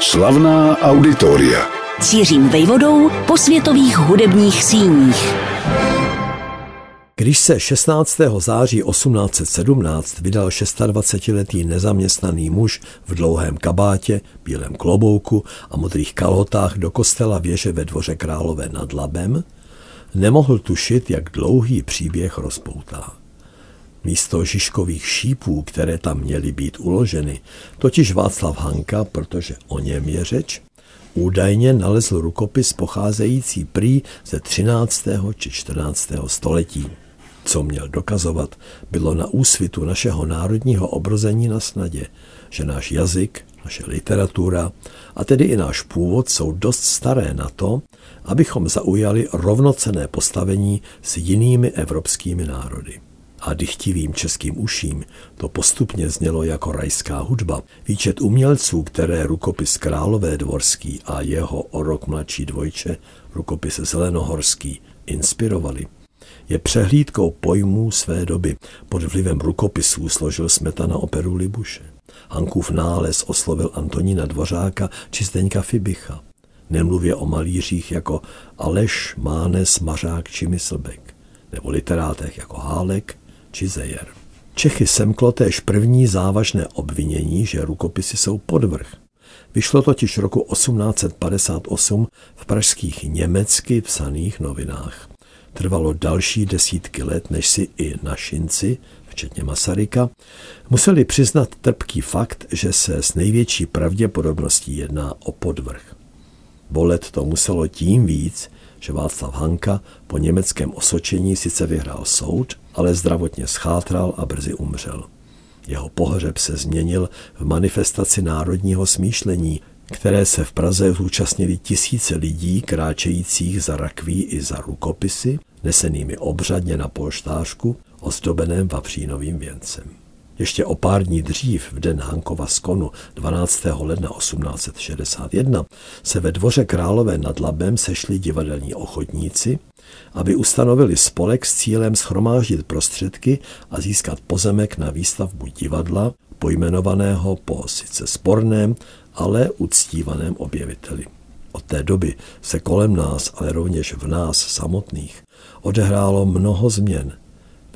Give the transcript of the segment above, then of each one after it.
Slavná auditoria. Cířím vejvodou po světových hudebních síních. Když se 16. září 1817 vydal 26-letý nezaměstnaný muž v dlouhém kabátě, bílém klobouku a modrých kalhotách do kostela věže ve dvoře Králové nad Labem, nemohl tušit, jak dlouhý příběh rozpoutá. Místo žižkových šípů, které tam měly být uloženy, totiž Václav Hanka, protože o něm je řeč, údajně nalezl rukopis pocházející prý ze 13. či 14. století. Co měl dokazovat, bylo na úsvitu našeho národního obrození na snadě, že náš jazyk, naše literatura a tedy i náš původ jsou dost staré na to, abychom zaujali rovnocené postavení s jinými evropskými národy a dychtivým českým uším to postupně znělo jako rajská hudba. Výčet umělců, které rukopis Králové dvorský a jeho o rok mladší dvojče, rukopis Zelenohorský, inspirovali, je přehlídkou pojmů své doby. Pod vlivem rukopisů složil Smetana operu Libuše. Hankův nález oslovil Antonína Dvořáka či Zdeňka Fibicha. Nemluvě o malířích jako Aleš, Mánes, Mařák či Myslbek, nebo literátech jako Hálek, či Zejer. Čechy semklo též první závažné obvinění, že rukopisy jsou podvrh. Vyšlo totiž roku 1858 v pražských německy psaných novinách. Trvalo další desítky let, než si i našinci, včetně Masaryka, museli přiznat trpký fakt, že se s největší pravděpodobností jedná o podvrh. Bolet to muselo tím víc, že Václav Hanka po německém osočení sice vyhrál soud, ale zdravotně schátral a brzy umřel. Jeho pohřeb se změnil v manifestaci národního smýšlení, které se v Praze zúčastnili tisíce lidí kráčejících za rakví i za rukopisy, nesenými obřadně na polštářku, ozdobeném vavřínovým věncem. Ještě o pár dní dřív, v den Hankova skonu 12. ledna 1861, se ve dvoře Králové nad Labem sešli divadelní ochotníci, aby ustanovili spolek s cílem schromáždit prostředky a získat pozemek na výstavbu divadla, pojmenovaného po sice sporném, ale uctívaném objeviteli. Od té doby se kolem nás, ale rovněž v nás samotných, odehrálo mnoho změn –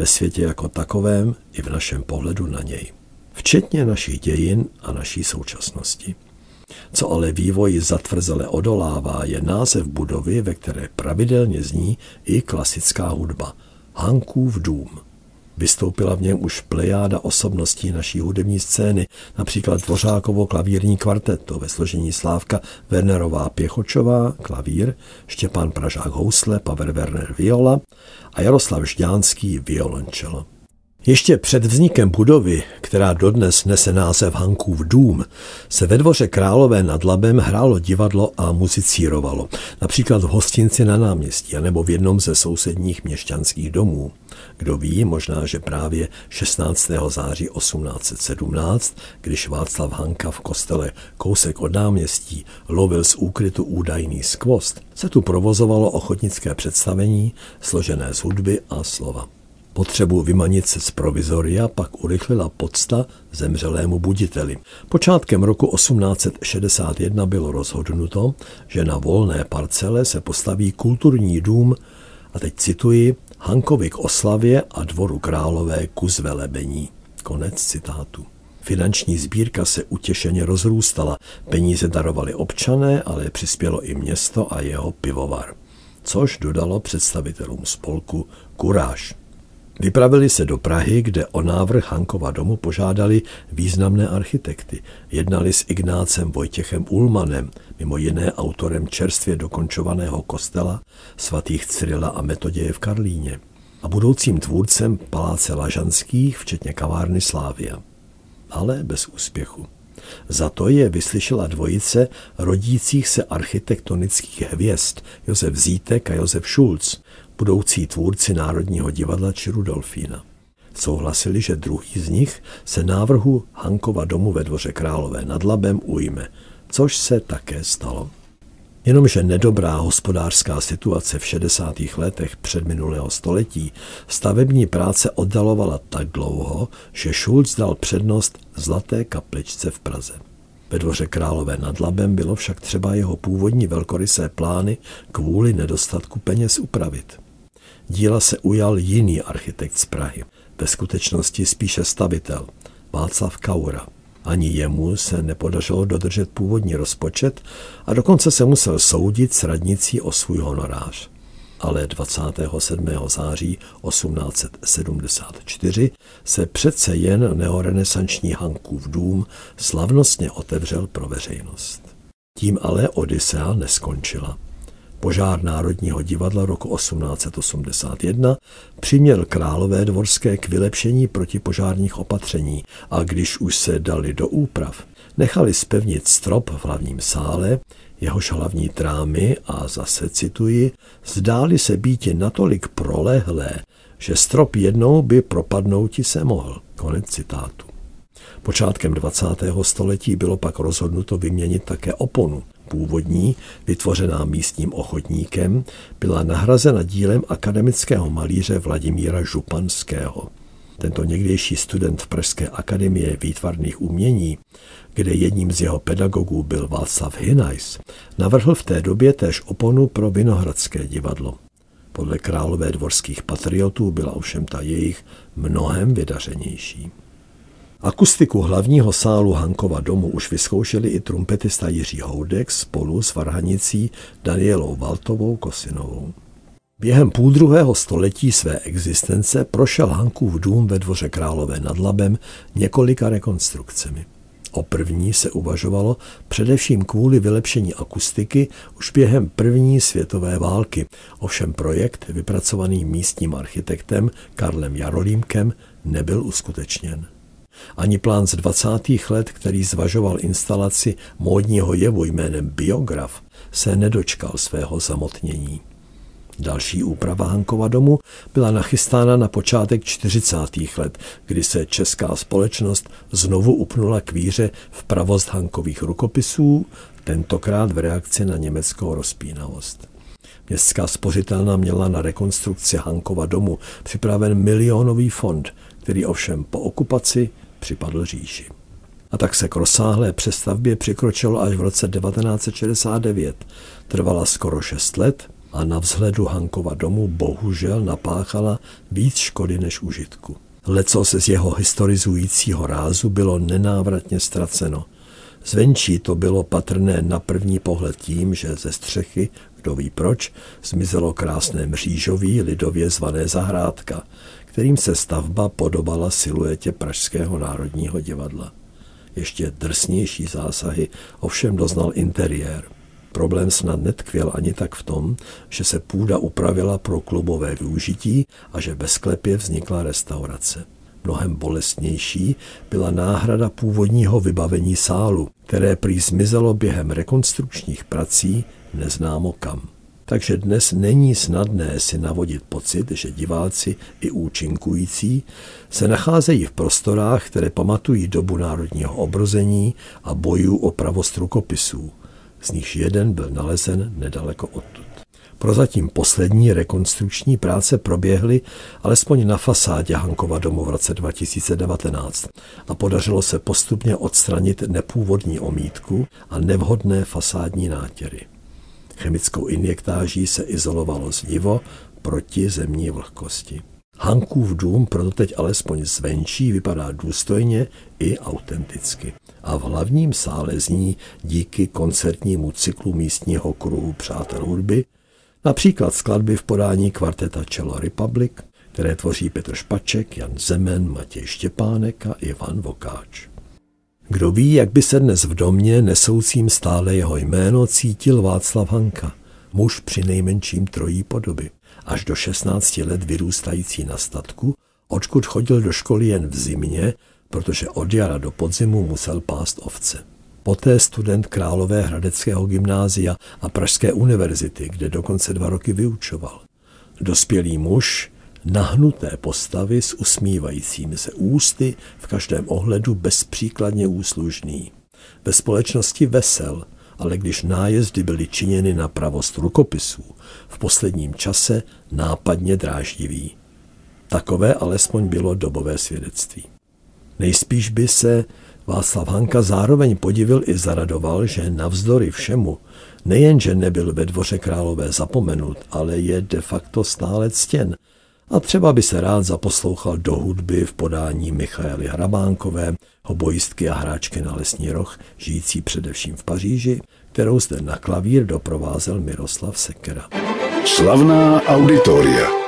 ve světě jako takovém i v našem pohledu na něj. Včetně našich dějin a naší současnosti. Co ale vývoji zatvrzele odolává, je název budovy, ve které pravidelně zní i klasická hudba. Hankův dům – Vystoupila v něm už plejáda osobností naší hudební scény, například Dvořákovo klavírní kvarteto ve složení Slávka Wernerová Pěchočová, klavír, Štěpán Pražák housle, Pavel Werner viola a Jaroslav Žďánský violončelo. Ještě před vznikem budovy, která dodnes nese název Hankův dům, se ve dvoře Králové nad Labem hrálo divadlo a muzicírovalo, například v hostinci na náměstí nebo v jednom ze sousedních měšťanských domů. Kdo ví, možná, že právě 16. září 1817, když Václav Hanka v kostele kousek od náměstí lovil z úkrytu údajný skvost, se tu provozovalo ochotnické představení složené z hudby a slova. Potřebu vymanit se z provizoria pak urychlila podsta zemřelému buditeli. Počátkem roku 1861 bylo rozhodnuto, že na volné parcele se postaví kulturní dům, a teď cituji, Hankovi k oslavě a dvoru králové ku zvelebení. Konec citátu. Finanční sbírka se utěšeně rozrůstala. Peníze darovali občané, ale přispělo i město a jeho pivovar. Což dodalo představitelům spolku kuráž. Vypravili se do Prahy, kde o návrh Hankova domu požádali významné architekty. Jednali s Ignácem Vojtěchem Ulmanem, mimo jiné autorem čerstvě dokončovaného kostela svatých Cyrila a Metoděje v Karlíně a budoucím tvůrcem paláce Lažanských, včetně kavárny Slávia. Ale bez úspěchu. Za to je vyslyšela dvojice rodících se architektonických hvězd Josef Zítek a Josef Schulz, budoucí tvůrci Národního divadla či Rudolfína. Souhlasili, že druhý z nich se návrhu Hankova domu ve dvoře Králové nad Labem ujme, což se také stalo. Jenomže nedobrá hospodářská situace v 60. letech předminulého století stavební práce oddalovala tak dlouho, že Schulz dal přednost Zlaté kapličce v Praze. Ve dvoře Králové nad Labem bylo však třeba jeho původní velkorysé plány kvůli nedostatku peněz upravit. Díla se ujal jiný architekt z Prahy, ve skutečnosti spíše stavitel, Václav Kaura. Ani jemu se nepodařilo dodržet původní rozpočet a dokonce se musel soudit s radnicí o svůj honorář. Ale 27. září 1874 se přece jen neorenesanční Hankův dům slavnostně otevřel pro veřejnost. Tím ale Odisea neskončila. Požár Národního divadla roku 1881 přiměl králové dvorské k vylepšení protipožárních opatření a když už se dali do úprav, nechali spevnit strop v hlavním sále, jehož hlavní trámy, a zase cituji, zdály se být natolik prolehlé, že strop jednou by propadnouti se mohl. Konec citátu. Počátkem 20. století bylo pak rozhodnuto vyměnit také oponu. Původní, vytvořená místním ochotníkem, byla nahrazena dílem akademického malíře Vladimíra Županského. Tento někdejší student v Pražské akademie výtvarných umění, kde jedním z jeho pedagogů byl Václav Hinajs, navrhl v té době též oponu pro Vinohradské divadlo. Podle králové dvorských patriotů byla ovšem ta jejich mnohem vydařenější. Akustiku hlavního sálu Hankova domu už vyzkoušeli i trumpetista Jiří Houdek spolu s varhanicí Danielou Valtovou Kosinovou. Během půl druhého století své existence prošel Hankův dům ve dvoře Králové nad Labem několika rekonstrukcemi. O první se uvažovalo především kvůli vylepšení akustiky už během první světové války. Ovšem projekt, vypracovaný místním architektem Karlem Jarolímkem, nebyl uskutečněn. Ani plán z 20. let, který zvažoval instalaci módního jevu jménem Biograf, se nedočkal svého zamotnění. Další úprava Hankova domu byla nachystána na počátek 40. let, kdy se česká společnost znovu upnula k víře v pravost Hankových rukopisů, tentokrát v reakci na německou rozpínavost. Městská spořitelna měla na rekonstrukci Hankova domu připraven milionový fond, který ovšem po okupaci připadl říši. A tak se k rozsáhlé přestavbě přikročilo až v roce 1969. Trvala skoro 6 let a na vzhledu Hankova domu bohužel napáchala víc škody než užitku. Leco se z jeho historizujícího rázu bylo nenávratně ztraceno. Zvenčí to bylo patrné na první pohled tím, že ze střechy, kdo ví proč, zmizelo krásné mřížový lidově zvané zahrádka, kterým se stavba podobala siluetě Pražského národního divadla. Ještě drsnější zásahy ovšem doznal interiér. Problém snad netkvěl ani tak v tom, že se půda upravila pro klubové využití a že bez sklepě vznikla restaurace. Mnohem bolestnější byla náhrada původního vybavení sálu, které prý zmizelo během rekonstrukčních prací neznámo kam takže dnes není snadné si navodit pocit, že diváci i účinkující se nacházejí v prostorách, které pamatují dobu národního obrození a bojů o pravost rukopisů, z nichž jeden byl nalezen nedaleko odtud. Prozatím poslední rekonstrukční práce proběhly alespoň na fasádě Hankova domu v roce 2019 a podařilo se postupně odstranit nepůvodní omítku a nevhodné fasádní nátěry. Chemickou injektáží se izolovalo zdivo proti zemní vlhkosti. Hankův dům proto teď alespoň zvenčí vypadá důstojně i autenticky. A v hlavním sále zní díky koncertnímu cyklu místního kruhu Přátel hudby například skladby v podání kvarteta Cello Republic, které tvoří Petr Špaček, Jan Zemen, Matěj Štěpánek a Ivan Vokáč. Kdo ví, jak by se dnes v domě, nesoucím stále jeho jméno, cítil Václav Hanka, muž při nejmenším trojí podoby, až do 16 let vyrůstající na statku, odkud chodil do školy jen v zimě, protože od jara do podzimu musel pást ovce. Poté student Králové hradeckého gymnázia a Pražské univerzity, kde dokonce dva roky vyučoval. Dospělý muž, nahnuté postavy s usmívajícími se ústy, v každém ohledu bezpříkladně úslužný. Ve společnosti vesel, ale když nájezdy byly činěny na pravost rukopisů, v posledním čase nápadně dráždivý. Takové alespoň bylo dobové svědectví. Nejspíš by se Václav Hanka zároveň podivil i zaradoval, že navzdory všemu nejenže nebyl ve dvoře králové zapomenut, ale je de facto stále ctěn. A třeba by se rád zaposlouchal do hudby v podání Michaely Hrabánkové, hobojistky a hráčky na lesní roh, žijící především v Paříži, kterou zde na klavír doprovázel Miroslav Sekera. Slavná auditoria.